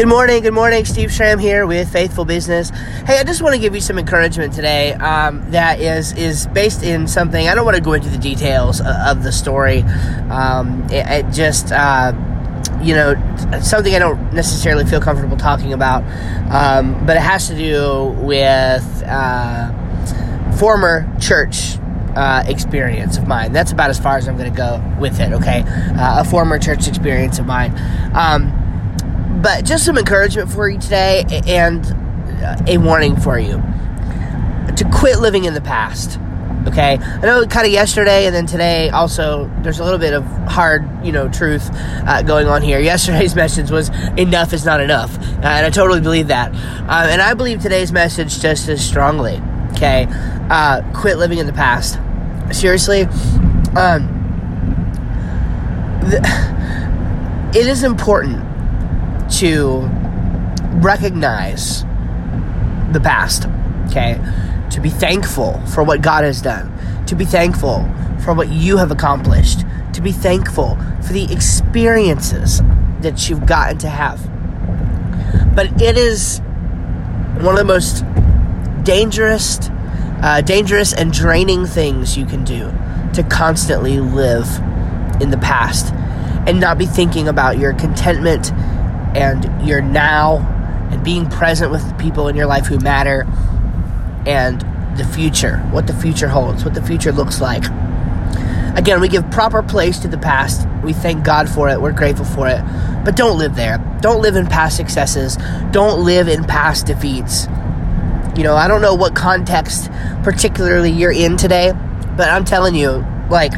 Good morning, good morning. Steve Schramm here with Faithful Business. Hey, I just want to give you some encouragement today um, that is is based in something. I don't want to go into the details of the story. Um, it, it, just, uh, you know, something I don't necessarily feel comfortable talking about, um, but it has to do with uh, former church uh, experience of mine. That's about as far as I'm going to go with it, okay? Uh, a former church experience of mine. But just some encouragement for you today and a warning for you to quit living in the past. Okay, I know kind of yesterday and then today also there's a little bit of hard, you know, truth uh, going on here. Yesterday's message was enough is not enough, uh, and I totally believe that. Uh, and I believe today's message just as strongly. Okay, uh, quit living in the past. Seriously, um, the, it is important to recognize the past, okay? To be thankful for what God has done, to be thankful for what you have accomplished, to be thankful for the experiences that you've gotten to have. But it is one of the most dangerous, uh, dangerous and draining things you can do to constantly live in the past and not be thinking about your contentment and your now and being present with the people in your life who matter and the future, what the future holds, what the future looks like. Again, we give proper place to the past. We thank God for it. We're grateful for it. But don't live there. Don't live in past successes. Don't live in past defeats. You know, I don't know what context particularly you're in today, but I'm telling you, like,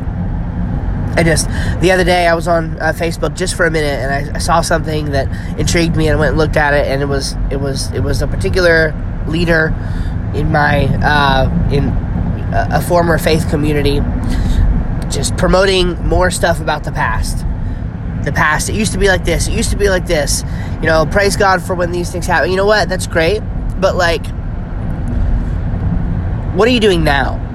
I just the other day I was on uh, Facebook just for a minute and I, I, saw something that intrigued me and I went and looked at it and it was it was it was a particular leader in my uh, in a, a former faith community just promoting more stuff about the past. The past it used to be like this it used to be like this you know praise God for when these things happen. You know what? That's great but like what are you doing now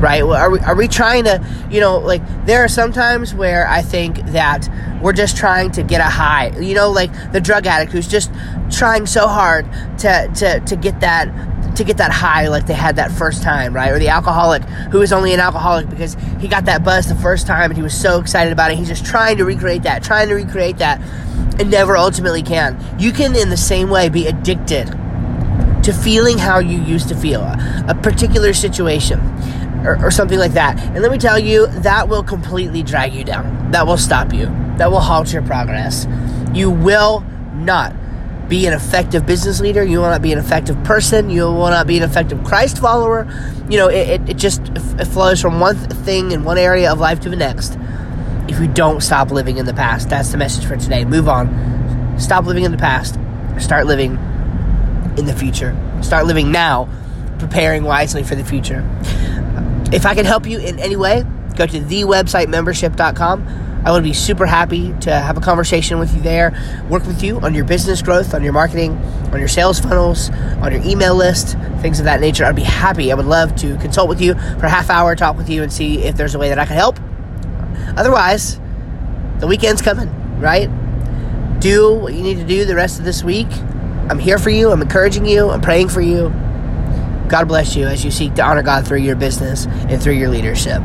right? Are we, are we trying to, you know, like there are some times where I think that we're just trying to get a high, you know, like the drug addict who's just trying so hard to, to, to get that to get that high like they had that first time, right? Or the alcoholic who is only an alcoholic because he got that buzz the first time and he was so excited about it. He's just trying to recreate that, trying to recreate that, and never ultimately can. You can, in the same way, be addicted to feeling how you used to feel, a, a particular situation or, or something like that. And let me tell you, that will completely drag you down. That will stop you. That will halt your progress. You will not be an effective business leader. You will not be an effective person. You will not be an effective Christ follower. You know, it, it, it just it flows from one thing in one area of life to the next. If you don't stop living in the past, that's the message for today. Move on. Stop living in the past. Start living in the future. Start living now, preparing wisely for the future. If I can help you in any way, go to thewebsitemembership.com. I would be super happy to have a conversation with you there, work with you on your business growth, on your marketing, on your sales funnels, on your email list, things of that nature. I'd be happy. I would love to consult with you for a half hour, talk with you, and see if there's a way that I can help. Otherwise, the weekend's coming, right? Do what you need to do the rest of this week. I'm here for you. I'm encouraging you. I'm praying for you. God bless you as you seek to honor God through your business and through your leadership.